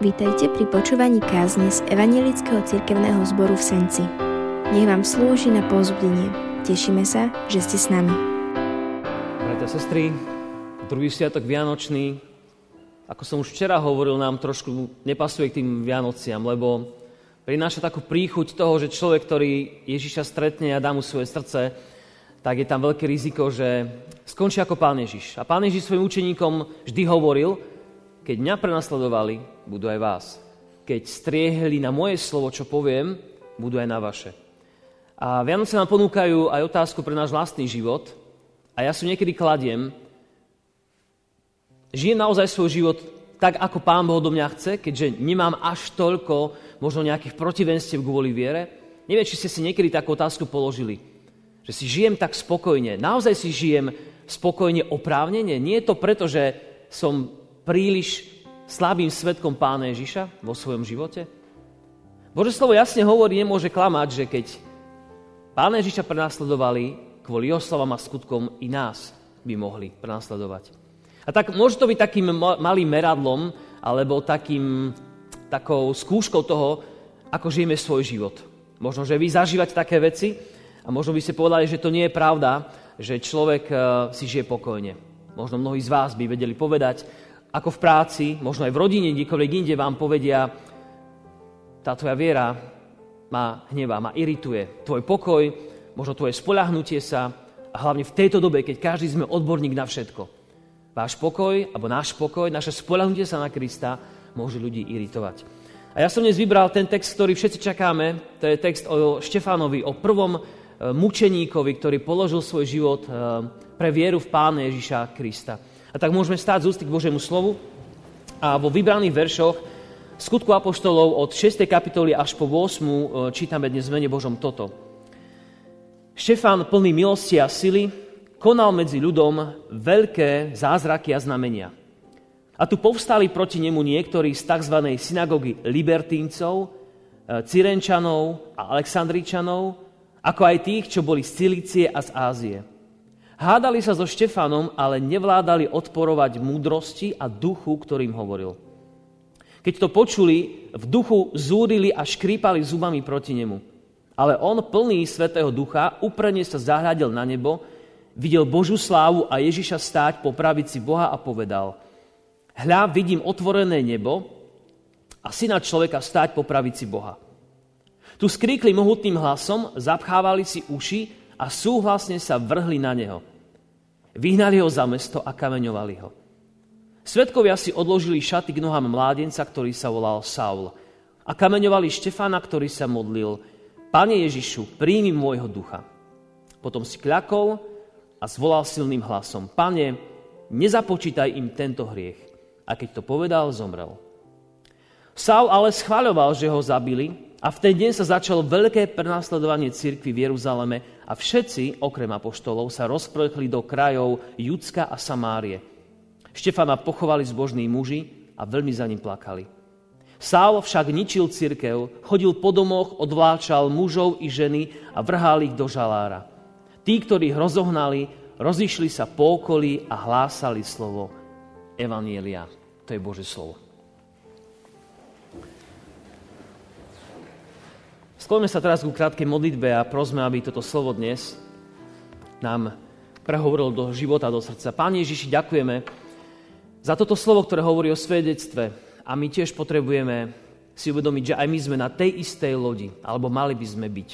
Vítajte pri počúvaní kázne z Evangelického cirkevného zboru v Senci. Nech vám slúži na pozbudenie. Tešíme sa, že ste s nami. Bratia a sestry, druhý sviatok Vianočný, ako som už včera hovoril, nám trošku nepasuje k tým Vianociam, lebo prináša takú príchuť toho, že človek, ktorý Ježiša stretne a dá mu svoje srdce, tak je tam veľké riziko, že skončí ako Pán Ježiš. A Pán Ježiš svojim učeníkom vždy hovoril, keď mňa prenasledovali, budú aj vás. Keď striehli na moje slovo, čo poviem, budú aj na vaše. A Vianoce nám ponúkajú aj otázku pre náš vlastný život. A ja si niekedy kladiem, žijem naozaj svoj život tak, ako Pán Boh do mňa chce, keďže nemám až toľko možno nejakých protivenstiev kvôli viere. Neviem, či ste si niekedy takú otázku položili. Že si žijem tak spokojne. Naozaj si žijem spokojne oprávnene. Nie je to preto, že som príliš slabým svetkom pána Ježiša vo svojom živote? Bože slovo jasne hovorí, nemôže klamať, že keď pána Ježiša prenasledovali, kvôli jeho slovám a skutkom i nás by mohli prenasledovať. A tak môže to byť takým malým meradlom, alebo takým, takou skúškou toho, ako žijeme svoj život. Možno, že vy zažívate také veci a možno by ste povedali, že to nie je pravda, že človek eh, si žije pokojne. Možno mnohí z vás by vedeli povedať, ako v práci, možno aj v rodine, kdekoľvek inde vám povedia, tá tvoja viera ma hnevá, ma irituje. Tvoj pokoj, možno tvoje spolahnutie sa a hlavne v tejto dobe, keď každý sme odborník na všetko. Váš pokoj, alebo náš pokoj, naše spolahnutie sa na Krista môže ľudí iritovať. A ja som dnes vybral ten text, ktorý všetci čakáme. To je text o Štefánovi, o prvom e, mučeníkovi, ktorý položil svoj život e, pre vieru v Pána Ježiša Krista. A tak môžeme stáť z ústy k Božiemu slovu a vo vybraných veršoch skutku Apoštolov od 6. kapitoly až po 8. E, čítame dnes v mene Božom toto. Štefán plný milosti a sily konal medzi ľudom veľké zázraky a znamenia. A tu povstali proti nemu niektorí z tzv. synagógy libertíncov, e, Cyrenčanov a Aleksandričanov, ako aj tých, čo boli z Cilície a z Ázie. Hádali sa so Štefanom, ale nevládali odporovať múdrosti a duchu, ktorým hovoril. Keď to počuli, v duchu zúrili a škrípali zubami proti nemu. Ale on, plný svetého ducha, uprene sa zahľadil na nebo, videl Božú slávu a Ježiša stáť po pravici Boha a povedal Hľa, vidím otvorené nebo a syna človeka stáť po pravici Boha. Tu skríkli mohutným hlasom, zapchávali si uši a súhlasne sa vrhli na neho. Vyhnali ho za mesto a kameňovali ho. Svetkovia si odložili šaty k nohám mládenca, ktorý sa volal Saul. A kameňovali Štefana, ktorý sa modlil, Pane Ježišu, príjmi môjho ducha. Potom si kľakol a zvolal silným hlasom, Pane, nezapočítaj im tento hriech. A keď to povedal, zomrel. Saul ale schváľoval, že ho zabili a v ten deň sa začalo veľké prenasledovanie cirkvy v Jeruzaleme a všetci, okrem apoštolov, sa rozprchli do krajov Judska a Samárie. Štefana pochovali zbožní muži a veľmi za ním plakali. Sál však ničil cirkev, chodil po domoch, odvláčal mužov i ženy a vrhal ich do žalára. Tí, ktorí ho rozohnali, rozišli sa po okolí a hlásali slovo Evanielia. To je Bože slovo. Skloňme sa teraz ku krátkej modlitbe a prosme, aby toto slovo dnes nám prehovorilo do života, do srdca. Pán Ježiši, ďakujeme za toto slovo, ktoré hovorí o svedectve. A my tiež potrebujeme si uvedomiť, že aj my sme na tej istej lodi, alebo mali by sme byť,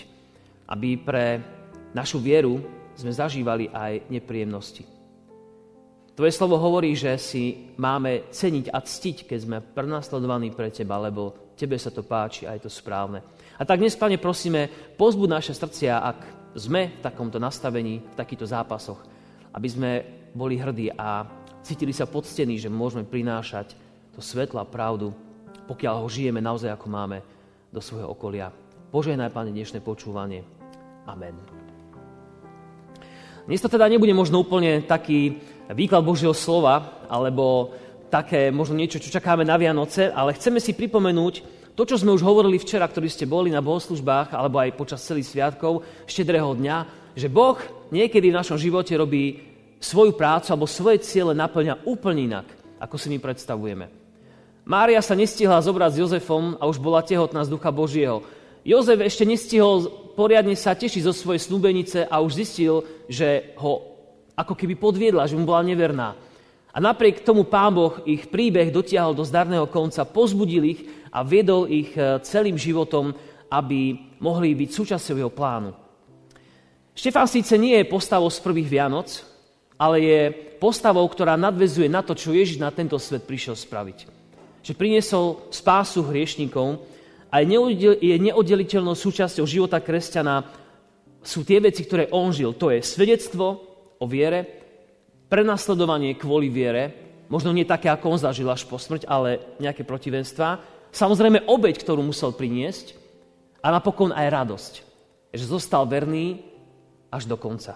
aby pre našu vieru sme zažívali aj nepríjemnosti. Tvoje slovo hovorí, že si máme ceniť a ctiť, keď sme prenasledovaní pre Teba, lebo Tebe sa to páči a je to správne. A tak dnes, Pane, prosíme, pozbud naše srdcia, ak sme v takomto nastavení, v takýchto zápasoch, aby sme boli hrdí a cítili sa poctení, že môžeme prinášať to svetlo a pravdu, pokiaľ ho žijeme naozaj, ako máme, do svojho okolia. Požehnaj, Pane, dnešné počúvanie. Amen. Dnes to teda nebude možno úplne taký výklad Božieho slova, alebo také možno niečo, čo čakáme na Vianoce, ale chceme si pripomenúť to, čo sme už hovorili včera, ktorí ste boli na bohoslužbách, alebo aj počas celých sviatkov, štedrého dňa, že Boh niekedy v našom živote robí svoju prácu alebo svoje ciele naplňa úplne inak, ako si my predstavujeme. Mária sa nestihla zobrať s Jozefom a už bola tehotná z ducha Božieho. Jozef ešte nestihol poriadne sa tešiť zo svojej snúbenice a už zistil, že ho ako keby podviedla, že mu bola neverná. A napriek tomu Pán Boh ich príbeh dotiahol do zdarného konca, pozbudil ich a viedol ich e, celým životom, aby mohli byť súčasťou jeho plánu. Štefán síce nie je postavou z prvých Vianoc, ale je postavou, ktorá nadvezuje na to, čo Ježiš na tento svet prišiel spraviť. Že priniesol spásu hriešnikom a je neoddeliteľnou súčasťou života kresťana sú tie veci, ktoré on žil. To je svedectvo o viere, prenasledovanie kvôli viere, možno nie také, ako on zažil až po smrť, ale nejaké protivenstva. Samozrejme obeď, ktorú musel priniesť a napokon aj radosť, že zostal verný až do konca.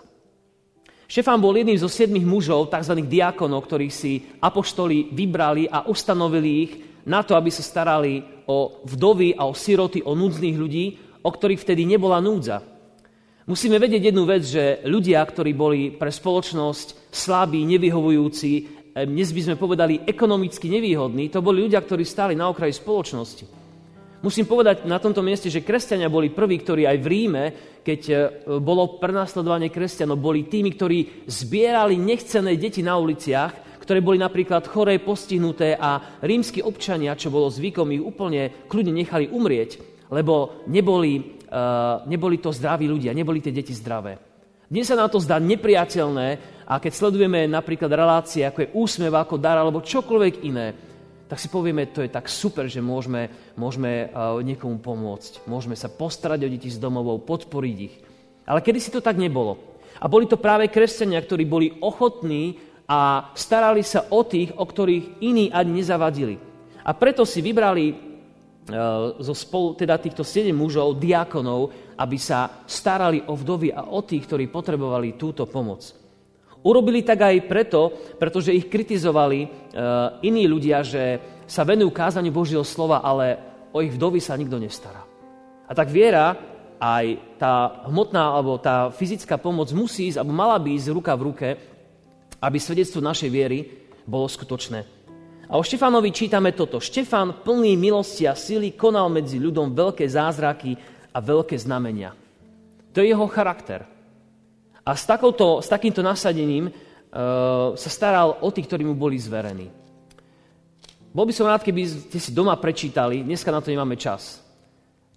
Štefán bol jedným zo siedmých mužov, tzv. diakonov, ktorých si apoštoli vybrali a ustanovili ich na to, aby sa starali o vdovy a o siroty, o núdznych ľudí, o ktorých vtedy nebola núdza. Musíme vedieť jednu vec, že ľudia, ktorí boli pre spoločnosť slabí, nevyhovujúci, dnes by sme povedali ekonomicky nevýhodní, to boli ľudia, ktorí stáli na okraji spoločnosti. Musím povedať na tomto mieste, že kresťania boli prví, ktorí aj v Ríme, keď e, bolo prenasledovanie kresťanov, boli tými, ktorí zbierali nechcené deti na uliciach, ktoré boli napríklad choré, postihnuté a rímsky občania, čo bolo zvykom, ich úplne kľudne nechali umrieť, lebo neboli, neboli to zdraví ľudia, neboli tie deti zdravé. Dnes sa nám to zdá nepriateľné a keď sledujeme napríklad relácie, ako je úsmev, ako dar alebo čokoľvek iné, tak si povieme, to je tak super, že môžeme, môžeme uh, niekomu pomôcť. Môžeme sa postarať o deti z domovou, podporiť ich. Ale kedy si to tak nebolo. A boli to práve kresťania, ktorí boli ochotní a starali sa o tých, o ktorých iní ani nezavadili. A preto si vybrali zo spolu, teda týchto sedem mužov, diakonov, aby sa starali o vdovy a o tých, ktorí potrebovali túto pomoc. Urobili tak aj preto, pretože ich kritizovali uh, iní ľudia, že sa venujú kázaniu Božieho slova, ale o ich vdovy sa nikto nestará. A tak viera, aj tá hmotná alebo tá fyzická pomoc musí ísť, alebo mala by ísť ruka v ruke, aby svedectvo našej viery bolo skutočné. A o Štefanovi čítame toto. Štefan, plný milosti a sily, konal medzi ľudom veľké zázraky a veľké znamenia. To je jeho charakter. A s, takouto, s takýmto nasadením uh, sa staral o tých, ktorí mu boli zverení. Bol by som rád, keby ste si doma prečítali, dneska na to nemáme čas,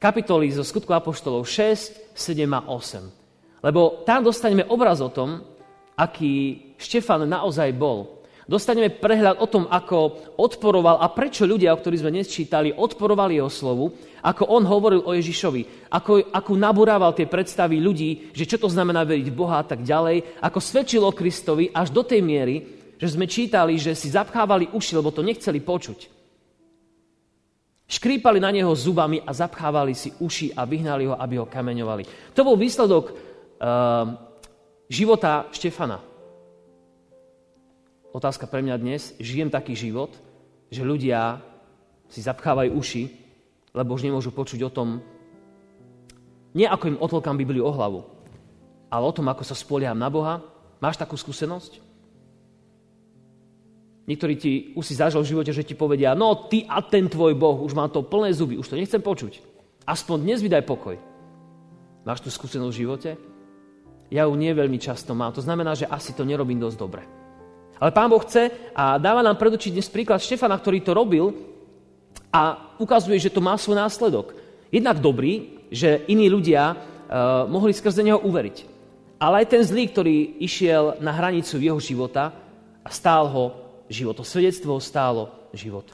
kapitoly zo skutku Apoštolov 6, 7 a 8. Lebo tam dostaneme obraz o tom, aký Štefan naozaj bol. Dostaneme prehľad o tom, ako odporoval a prečo ľudia, o ktorých sme dnes čítali, odporovali jeho slovu, ako on hovoril o Ježišovi, ako, ako nabúrával tie predstavy ľudí, že čo to znamená veriť Boha a tak ďalej, ako svedčil o Kristovi až do tej miery, že sme čítali, že si zapchávali uši, lebo to nechceli počuť. Škrípali na neho zubami a zapchávali si uši a vyhnali ho, aby ho kameňovali. To bol výsledok uh, života Štefana. Otázka pre mňa dnes, žijem taký život, že ľudia si zapchávajú uši, lebo už nemôžu počuť o tom, nie ako im otlkám Bibliu o hlavu, ale o tom, ako sa spolieham na Boha. Máš takú skúsenosť? Niektorí ti už si zažil v živote, že ti povedia, no ty a ten tvoj Boh, už má to plné zuby, už to nechcem počuť. Aspoň dnes mi daj pokoj. Máš tú skúsenosť v živote? Ja ju nie veľmi často mám. To znamená, že asi to nerobím dosť dobre. Ale Pán Boh chce a dáva nám predočiť dnes príklad Štefana, ktorý to robil a ukazuje, že to má svoj následok. Jednak dobrý, že iní ľudia uh, mohli skrze neho uveriť. Ale aj ten zlý, ktorý išiel na hranicu jeho života a stál ho život. To svedectvo stálo život.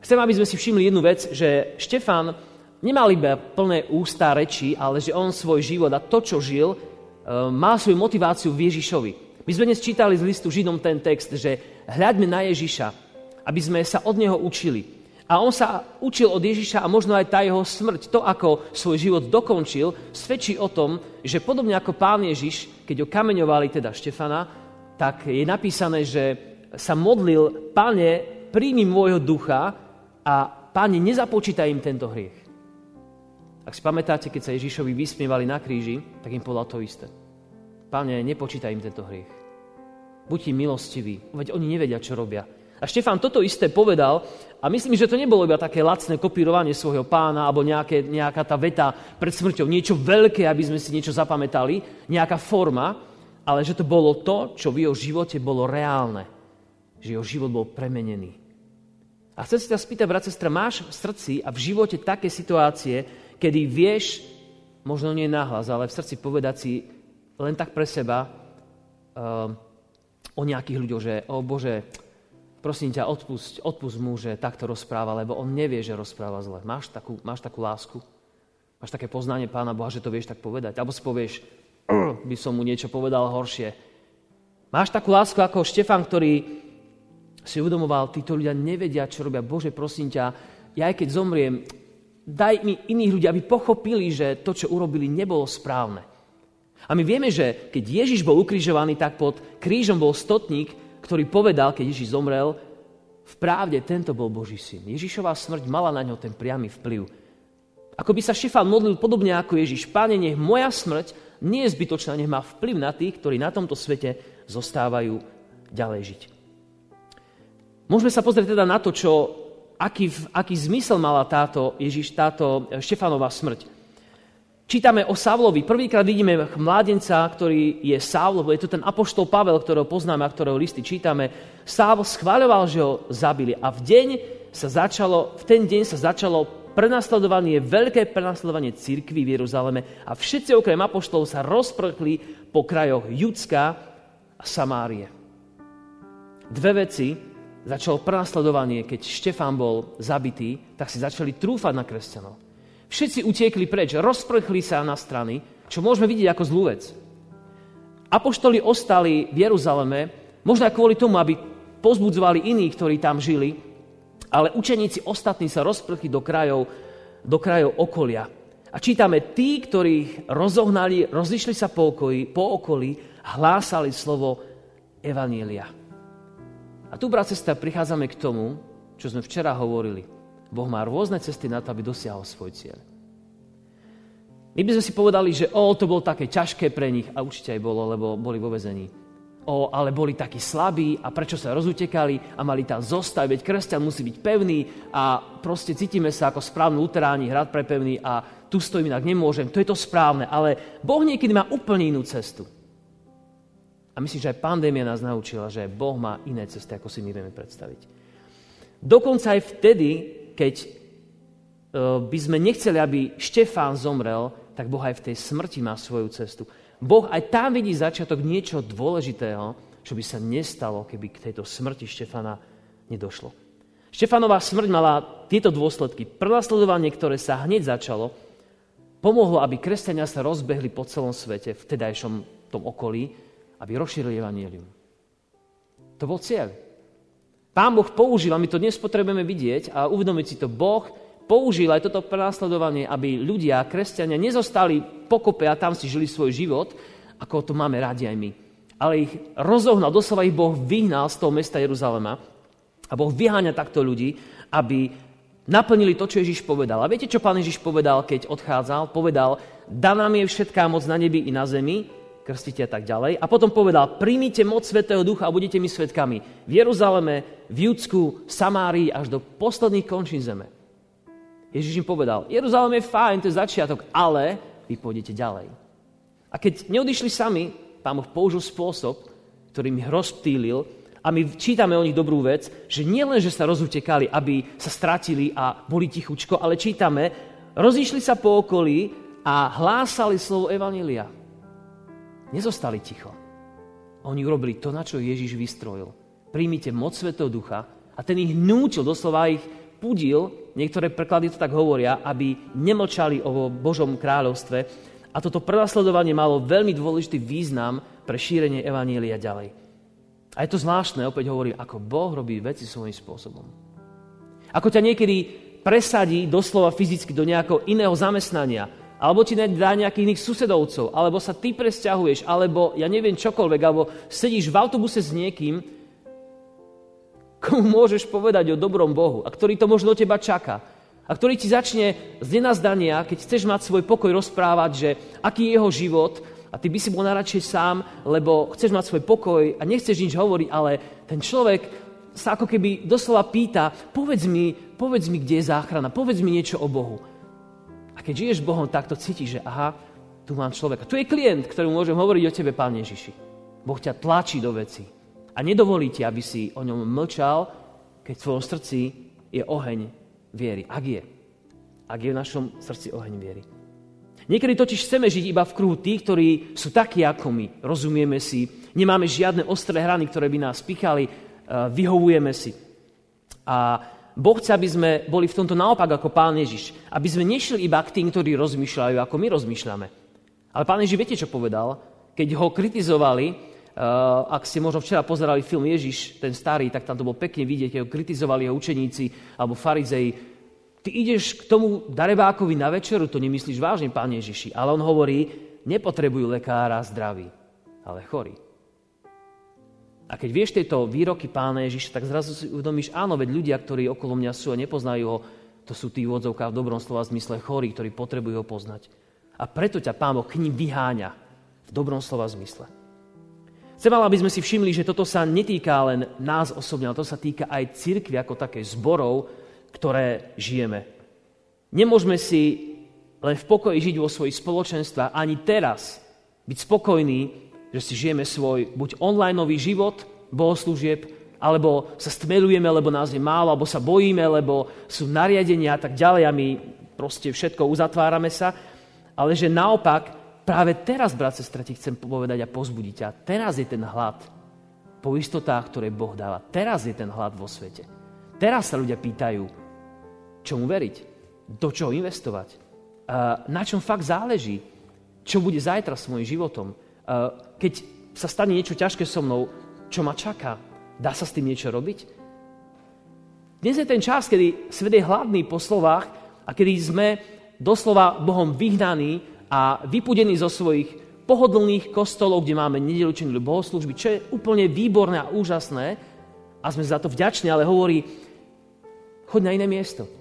Chcem, aby sme si všimli jednu vec, že Štefan nemal iba plné ústa reči, ale že on svoj život a to, čo žil, uh, má svoju motiváciu v Ježišovi. My sme dnes čítali z listu Židom ten text, že hľaďme na Ježiša, aby sme sa od Neho učili. A on sa učil od Ježiša a možno aj tá jeho smrť, to, ako svoj život dokončil, svedčí o tom, že podobne ako pán Ježiš, keď ho kameňovali teda Štefana, tak je napísané, že sa modlil, páne, príjmi môjho ducha a páne, nezapočítaj im tento hriech. Ak si pamätáte, keď sa Ježišovi vysmievali na kríži, tak im povedal to isté. Páne, nepočítaj im tento hriech buď im milostivý, veď oni nevedia, čo robia. A Štefán toto isté povedal a myslím, že to nebolo iba také lacné kopírovanie svojho pána alebo nejaké, nejaká tá veta pred smrťou, niečo veľké, aby sme si niečo zapamätali, nejaká forma, ale že to bolo to, čo v jeho živote bolo reálne. Že jeho život bol premenený. A chcem sa ťa spýtať, brat, sestra, máš v srdci a v živote také situácie, kedy vieš, možno nie nahlas, ale v srdci povedať si len tak pre seba uh, o nejakých ľuďoch, že o Bože, prosím ťa, odpust, odpust mu, že takto rozpráva, lebo on nevie, že rozpráva zle. Máš takú, máš takú lásku? Máš také poznanie Pána Boha, že to vieš tak povedať? Alebo si povieš, by som mu niečo povedal horšie. Máš takú lásku ako Štefan, ktorý si uvedomoval, títo ľudia nevedia, čo robia. Bože, prosím ťa, ja aj keď zomriem, daj mi iných ľudí, aby pochopili, že to, čo urobili, nebolo správne. A my vieme, že keď Ježiš bol ukrižovaný, tak pod krížom bol stotník, ktorý povedal, keď Ježiš zomrel, v pravde tento bol Boží syn. Ježišová smrť mala na ňo ten priamy vplyv. Ako by sa Šefán modlil podobne ako Ježiš. Páne, nech moja smrť nie je zbytočná, nech má vplyv na tých, ktorí na tomto svete zostávajú ďalej žiť. Môžeme sa pozrieť teda na to, čo, aký, aký zmysel mala táto, Ježiš, táto Štefanová smrť. Čítame o Savlovi. Prvýkrát vidíme mládenca, ktorý je Savl, je to ten apoštol Pavel, ktorého poznáme a ktorého listy čítame. Savl schváľoval, že ho zabili a v deň sa začalo, v ten deň sa začalo prenasledovanie, veľké prenasledovanie cirkví v Jeruzaleme a všetci okrem apoštolov sa rozprchli po krajoch Judska a Samárie. Dve veci, začalo prenasledovanie, keď Štefán bol zabitý, tak si začali trúfať na kresťanov. Všetci utiekli preč, rozprchli sa na strany, čo môžeme vidieť ako zlú vec. Apoštoli ostali v Jeruzaleme, možno aj kvôli tomu, aby pozbudzovali iných, ktorí tam žili, ale učeníci ostatní sa rozprchli do krajov, do krajov okolia. A čítame, tí, ktorých rozohnali, rozišli sa po, okolí, po okolí, hlásali slovo Evanielia. A tu, brat, cesta, prichádzame k tomu, čo sme včera hovorili – Boh má rôzne cesty na to, aby dosiahol svoj cieľ. My by sme si povedali, že o, to bolo také ťažké pre nich, a určite aj bolo, lebo boli vo vezení. O, ale boli takí slabí a prečo sa rozutekali a mali tam zostať, veď kresťan musí byť pevný a proste cítime sa ako správni luteráni, hrad pre pevný a tu stojím inak nemôžem, to je to správne, ale Boh niekedy má úplne inú cestu. A myslím, že aj pandémia nás naučila, že Boh má iné cesty, ako si my vieme predstaviť. Dokonca aj vtedy, keď e, by sme nechceli, aby Štefán zomrel, tak Boh aj v tej smrti má svoju cestu. Boh aj tam vidí začiatok niečo dôležitého, čo by sa nestalo, keby k tejto smrti Štefana nedošlo. Štefanová smrť mala tieto dôsledky. Prenasledovanie, ktoré sa hneď začalo, pomohlo, aby kresťania sa rozbehli po celom svete, v tedajšom tom okolí, aby rozšírili evanielium. To bol cieľ. Pán Boh použil, a my to dnes potrebujeme vidieť a uvedomiť si to, Boh použil aj toto prenasledovanie, aby ľudia, kresťania, nezostali pokope a tam si žili svoj život, ako to máme rádi aj my. Ale ich rozohnal, doslova ich Boh vyhnal z toho mesta Jeruzalema a Boh vyháňa takto ľudí, aby naplnili to, čo Ježiš povedal. A viete, čo pán Ježiš povedal, keď odchádzal? Povedal, daná mi je všetká moc na nebi i na zemi, krstite a tak ďalej. A potom povedal, príjmite moc Svetého Ducha a budete mi svetkami v Jeruzaleme, v Judsku, Samárii až do posledných končín zeme. Ježiš im povedal, Jeruzalem je fajn, to je začiatok, ale vy pôjdete ďalej. A keď neodišli sami, pán Boh použil spôsob, ktorým ich rozptýlil a my čítame o nich dobrú vec, že nielen, že sa rozutekali, aby sa stratili a boli tichučko, ale čítame, rozišli sa po okolí a hlásali slovo Evanília nezostali ticho. Oni urobili to, na čo Ježiš vystrojil. Príjmite moc Svetého Ducha a ten ich núčil, doslova ich pudil, niektoré preklady to tak hovoria, aby nemlčali o Božom kráľovstve. A toto prenasledovanie malo veľmi dôležitý význam pre šírenie Evanielia ďalej. A je to zvláštne, opäť hovorím, ako Boh robí veci svojím spôsobom. Ako ťa niekedy presadí doslova fyzicky do nejakého iného zamestnania, alebo ti dá nejakých iných susedovcov, alebo sa ty presťahuješ, alebo ja neviem čokoľvek, alebo sedíš v autobuse s niekým, komu môžeš povedať o dobrom Bohu a ktorý to možno teba čaká. A ktorý ti začne z nenazdania, keď chceš mať svoj pokoj, rozprávať, že aký je jeho život a ty by si bol najradšej sám, lebo chceš mať svoj pokoj a nechceš nič hovoriť, ale ten človek sa ako keby doslova pýta, povedz mi, povedz mi, kde je záchrana, povedz mi niečo o Bohu. A keď žiješ Bohom, takto cítiš, že aha, tu mám človeka. Tu je klient, ktorý môžem hovoriť o tebe, Pán Ježiši. Boh ťa tlačí do veci. A nedovolí ti, aby si o ňom mlčal, keď v tvojom srdci je oheň viery. Ak je. Ak je v našom srdci oheň viery. Niekedy totiž chceme žiť iba v kruhu tých, ktorí sú takí ako my. Rozumieme si, nemáme žiadne ostré hrany, ktoré by nás pichali, vyhovujeme si. A Boh chce, aby sme boli v tomto naopak ako Pán Ježiš. Aby sme nešli iba k tým, ktorí rozmýšľajú, ako my rozmýšľame. Ale Pán Ježiš, viete, čo povedal? Keď ho kritizovali, ak ste možno včera pozerali film Ježiš, ten starý, tak tam to bolo pekne vidieť, ho kritizovali jeho učeníci alebo farizei, ty ideš k tomu darebákovi na večeru, to nemyslíš vážne, pán Ježiši. Ale on hovorí, nepotrebujú lekára zdraví, ale chorí. A keď vieš tieto výroky pána Ježiša, tak zrazu si uvedomíš, áno, veď ľudia, ktorí okolo mňa sú a nepoznajú ho, to sú tí vodzovká v dobrom slova zmysle chorí, ktorí potrebujú ho poznať. A preto ťa pán Boh k ním vyháňa v dobrom slova zmysle. Chcem aby sme si všimli, že toto sa netýka len nás osobne, ale to sa týka aj cirkvi ako také zborov, ktoré žijeme. Nemôžeme si len v pokoji žiť vo svojich spoločenstvách ani teraz byť spokojní, že si žijeme svoj buď online život, bohoslúžieb, alebo sa stmelujeme, lebo nás je málo, alebo sa bojíme, lebo sú nariadenia a tak ďalej a my proste všetko uzatvárame sa. Ale že naopak, práve teraz, brat, sestra, ti chcem povedať a pozbudiť ťa. Teraz je ten hlad po istotách, ktoré Boh dáva. Teraz je ten hlad vo svete. Teraz sa ľudia pýtajú, čomu veriť, do čoho investovať, na čom fakt záleží, čo bude zajtra s mojim životom. Keď sa stane niečo ťažké so mnou, čo ma čaká, dá sa s tým niečo robiť? Dnes je ten čas, kedy svet je hladný po slovách a kedy sme doslova Bohom vyhnaní a vypudení zo svojich pohodlných kostolov, kde máme nedelu bohoslužby, čo je úplne výborné a úžasné a sme za to vďační, ale hovorí, choď na iné miesto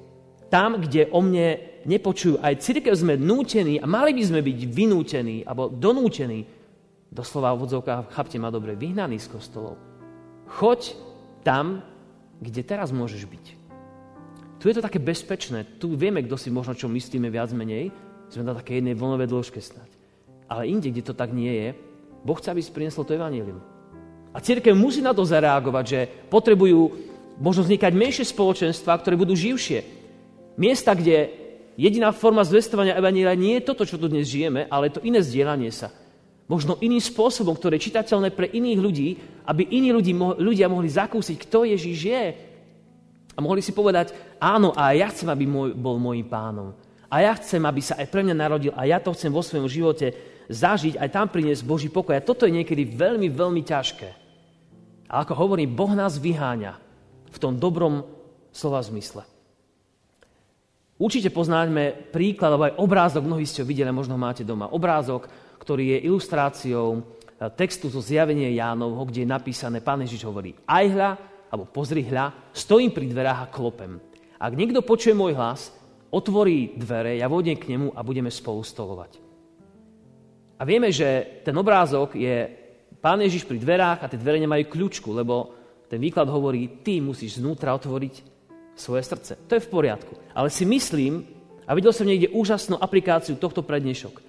tam, kde o mne nepočujú. Aj církev sme nútení a mali by sme byť vynútení alebo donútení, doslova v chápte ma dobre, vyhnaní z kostolov. Choď tam, kde teraz môžeš byť. Tu je to také bezpečné. Tu vieme, kto si možno čo myslíme viac menej. Sme na také jednej vlnovej dĺžke snať. Ale inde, kde to tak nie je, Boh chce, aby si prinieslo to evanílium. A církev musí na to zareagovať, že potrebujú možno vznikať menšie spoločenstva, ktoré budú živšie, Miesta, kde jediná forma zvestovania Evanília nie je toto, čo tu dnes žijeme, ale to iné zdieľanie sa. Možno iným spôsobom, ktoré je čitateľné pre iných ľudí, aby iní ľudí, ľudia mohli zakúsiť, kto Ježiš je. A mohli si povedať, áno, a ja chcem, aby môj, bol môjim pánom. A ja chcem, aby sa aj pre mňa narodil a ja to chcem vo svojom živote zažiť, aj tam priniesť Boží pokoj. A toto je niekedy veľmi, veľmi ťažké. A ako hovorím, Boh nás vyháňa v tom dobrom slova zmysle. Určite poznáme príklad, alebo aj obrázok, mnohí ste ho videli, možno máte doma. Obrázok, ktorý je ilustráciou e, textu zo zjavenia Jánovho, kde je napísané, pán Ježiš hovorí, aj hľa, alebo pozri hľa, stojím pri dverách a klopem. Ak niekto počuje môj hlas, otvorí dvere, ja vodnem k nemu a budeme spolu stolovať. A vieme, že ten obrázok je pán Ježiš pri dverách a tie dvere nemajú kľúčku, lebo ten výklad hovorí, ty musíš znútra otvoriť svoje srdce. To je v poriadku. Ale si myslím, a videl som niekde úžasnú aplikáciu tohto prednešok,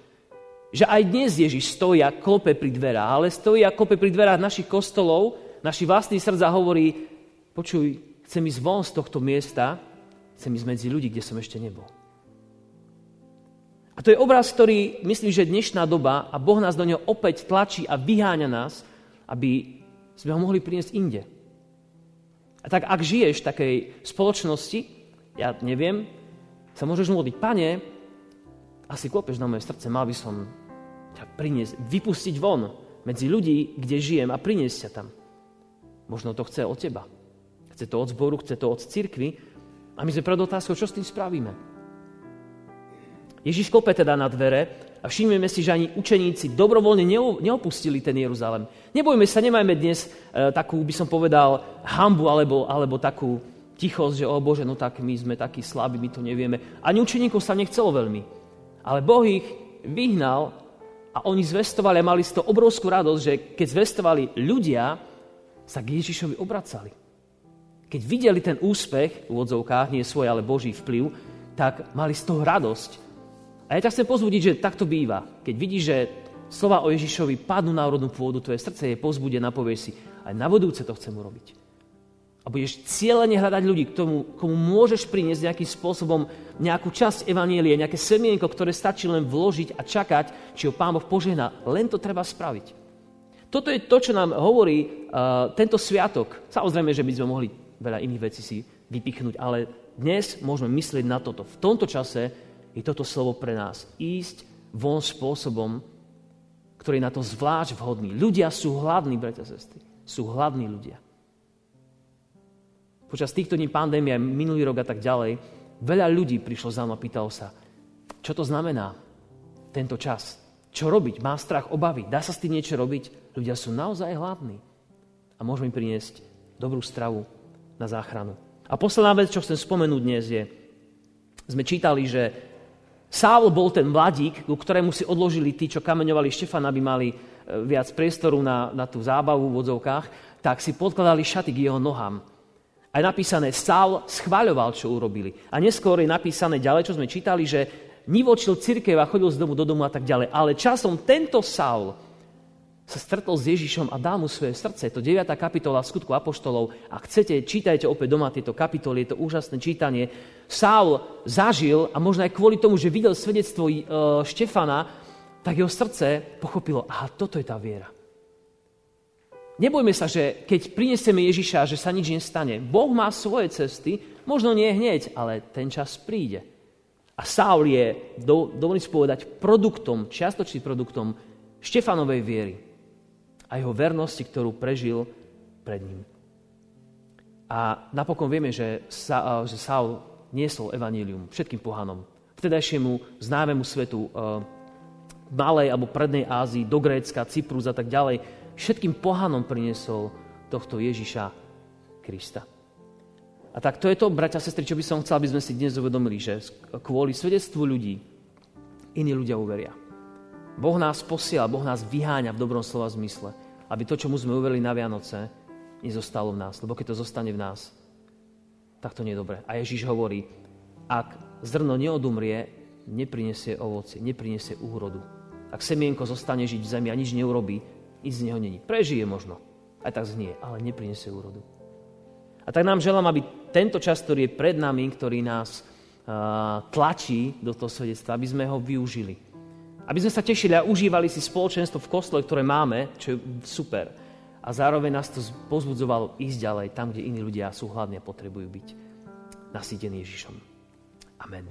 že aj dnes Ježiš stojí a klope pri dverách, ale stojí a klope pri dverách našich kostolov, našich vlastných srdc a hovorí, počuj, chcem ísť von z tohto miesta, chcem ísť medzi ľudí, kde som ešte nebol. A to je obraz, ktorý myslím, že dnešná doba a Boh nás do neho opäť tlačí a vyháňa nás, aby sme ho mohli priniesť inde. A tak ak žiješ v takej spoločnosti, ja neviem, sa môžeš modliť, pane, asi klopeš na moje srdce, mal by som ťa priniesť, vypustiť von medzi ľudí, kde žijem a priniesť ťa tam. Možno to chce od teba. Chce to od zboru, chce to od cirkvy. A my sme pred otázkou, čo s tým spravíme. Ježiš klope teda na dvere a všimneme si, že ani učeníci dobrovoľne neopustili ten Jeruzalem. Nebojme sa, nemajme dnes e, takú, by som povedal, hambu alebo, alebo takú tichosť, že o Bože, no tak my sme takí slabí, my to nevieme. Ani učeníkov sa nechcelo veľmi. Ale Boh ich vyhnal a oni zvestovali a mali z toho obrovskú radosť, že keď zvestovali ľudia, sa k Ježišovi obracali. keď videli ten úspech, v odzovkách, nie svoj, ale Boží vplyv, tak mali z toho radosť. A ja ťa chcem pozbudiť, že takto býva. Keď vidíš, že slova o Ježišovi padnú na úrodnú pôdu, tvoje srdce je pozbudené a si, aj na budúce to chcem urobiť. A budeš cieľene hľadať ľudí, k tomu, komu môžeš priniesť nejakým spôsobom nejakú časť evanielie, nejaké semienko, ktoré stačí len vložiť a čakať, či ho Pán Boh požehná. Len to treba spraviť. Toto je to, čo nám hovorí uh, tento sviatok. Samozrejme, že by sme mohli veľa iných vecí si vypichnúť, ale dnes môžeme myslieť na toto. V tomto čase je toto slovo pre nás. Ísť von spôsobom, ktorý je na to zvlášť vhodný. Ľudia sú hladní, bratia a sestry. Sú hladní ľudia počas týchto dní pandémie, minulý rok a tak ďalej, veľa ľudí prišlo za mnou a pýtalo sa, čo to znamená tento čas? Čo robiť? Má strach, obavy? Dá sa s tým niečo robiť? Ľudia sú naozaj hladní. A môžeme im priniesť dobrú stravu na záchranu. A posledná vec, čo chcem spomenúť dnes je, sme čítali, že Sávol bol ten mladík, ku ktorému si odložili tí, čo kameňovali Štefana, aby mali e, viac priestoru na, na tú zábavu v vodzovkách, tak si podkladali šaty k jeho nohám. A je napísané, Saul schváľoval, čo urobili. A neskôr je napísané ďalej, čo sme čítali, že nivočil církev a chodil z domu do domu a tak ďalej. Ale časom tento Saul sa stretol s Ježišom a dal mu svoje srdce. Je to 9. kapitola skutku Apoštolov. Ak chcete, čítajte opäť doma tieto kapitoly, je to úžasné čítanie. Saul zažil, a možno aj kvôli tomu, že videl svedectvo e, Štefana, tak jeho srdce pochopilo, aha, toto je tá viera. Nebojme sa, že keď prinesieme Ježiša, že sa nič nestane. Boh má svoje cesty, možno nie hneď, ale ten čas príde. A Saul je, do, dovolím povedať, produktom, čiastočným produktom Štefanovej viery a jeho vernosti, ktorú prežil pred ním. A napokon vieme, že, Sa, že Saul niesol evanílium všetkým pohanom. Vtedajšiemu známemu svetu, uh, Malej alebo Prednej Ázii, do Grécka, Cyprus a tak ďalej, všetkým pohanom priniesol tohto Ježiša Krista. A tak to je to, bratia a sestry, čo by som chcel, aby sme si dnes uvedomili, že kvôli svedectvu ľudí iní ľudia uveria. Boh nás posiela, Boh nás vyháňa v dobrom slova zmysle, aby to, čo mu sme uverili na Vianoce, nezostalo v nás. Lebo keď to zostane v nás, tak to nie je dobré. A Ježiš hovorí, ak zrno neodumrie, neprinesie ovocie, neprinesie úrodu. Ak semienko zostane žiť v zemi a nič neurobí, nič z neho není. Prežije možno, aj tak znie, ale neprinesie úrodu. A tak nám želám, aby tento čas, ktorý je pred nami, ktorý nás uh, tlačí do toho svedectva, aby sme ho využili. Aby sme sa tešili a užívali si spoločenstvo v kostole, ktoré máme, čo je super. A zároveň nás to pozbudzovalo ísť ďalej tam, kde iní ľudia sú hladní a potrebujú byť nasýtení Ježišom. Amen.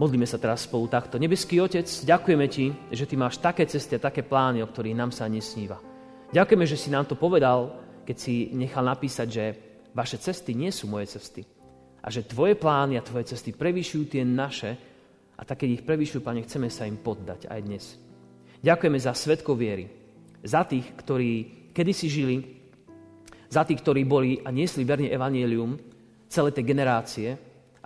Modlíme sa teraz spolu takto. Nebeský Otec, ďakujeme Ti, že Ty máš také cesty a také plány, o ktorých nám sa nesníva. Ďakujeme, že si nám to povedal, keď si nechal napísať, že vaše cesty nie sú moje cesty. A že Tvoje plány a Tvoje cesty prevyšujú tie naše a tak, keď ich prevyšujú, Pane, chceme sa im poddať aj dnes. Ďakujeme za svetkov viery. Za tých, ktorí kedysi žili, za tých, ktorí boli a niesli verne evanielium celé tie generácie,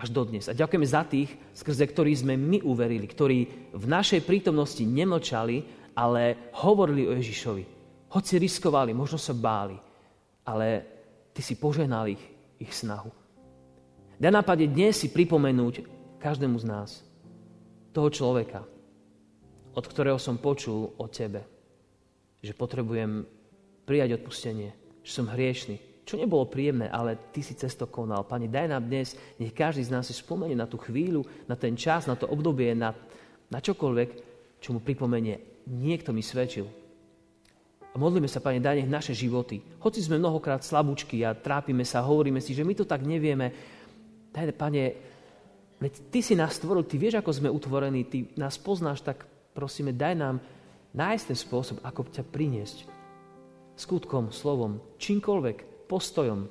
až dodnes. A ďakujeme za tých, skrze ktorých sme my uverili, ktorí v našej prítomnosti nemlčali, ale hovorili o Ježišovi. Hoci riskovali, možno sa báli, ale ty si poženal ich, ich snahu. Daj nápade dnes si pripomenúť každému z nás toho človeka, od ktorého som počul o tebe, že potrebujem prijať odpustenie, že som hriešný, čo nebolo príjemné, ale ty si cesto konal. Pane, daj nám dnes, nech každý z nás si spomenie na tú chvíľu, na ten čas, na to obdobie, na, na čokoľvek, čo mu pripomenie, niekto mi svedčil. A modlíme sa, Pane, daj nech naše životy, hoci sme mnohokrát slabúčky a trápime sa, hovoríme si, že my to tak nevieme, daj, Pane, veď Ty si nás stvoril, Ty vieš, ako sme utvorení, Ty nás poznáš, tak prosíme, daj nám nájsť ten spôsob, ako ťa priniesť. Skutkom, slovom, čímkoľvek, postojom,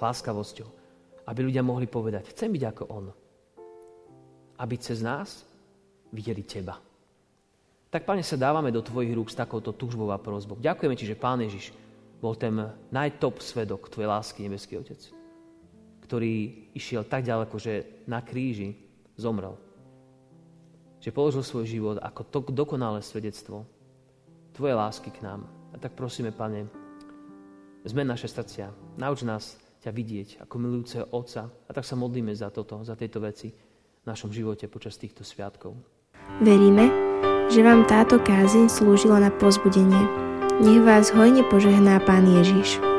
láskavosťou, aby ľudia mohli povedať, chcem byť ako on. Aby cez nás videli teba. Tak, Pane, sa dávame do Tvojich rúk s takouto túžbou a prozbou. Ďakujeme Ti, že Pán Ježiš bol ten najtop svedok Tvojej lásky, Nebeský Otec, ktorý išiel tak ďaleko, že na kríži zomrel. Že položil svoj život ako to dokonalé svedectvo Tvojej lásky k nám. A tak prosíme, Pane, Zmen naše srdcia. Nauč nás ťa vidieť ako milujúceho Otca. A tak sa modlíme za toto, za tejto veci v našom živote počas týchto sviatkov. Veríme, že vám táto kázeň slúžila na pozbudenie. Nech vás hojne požehná Pán Ježiš.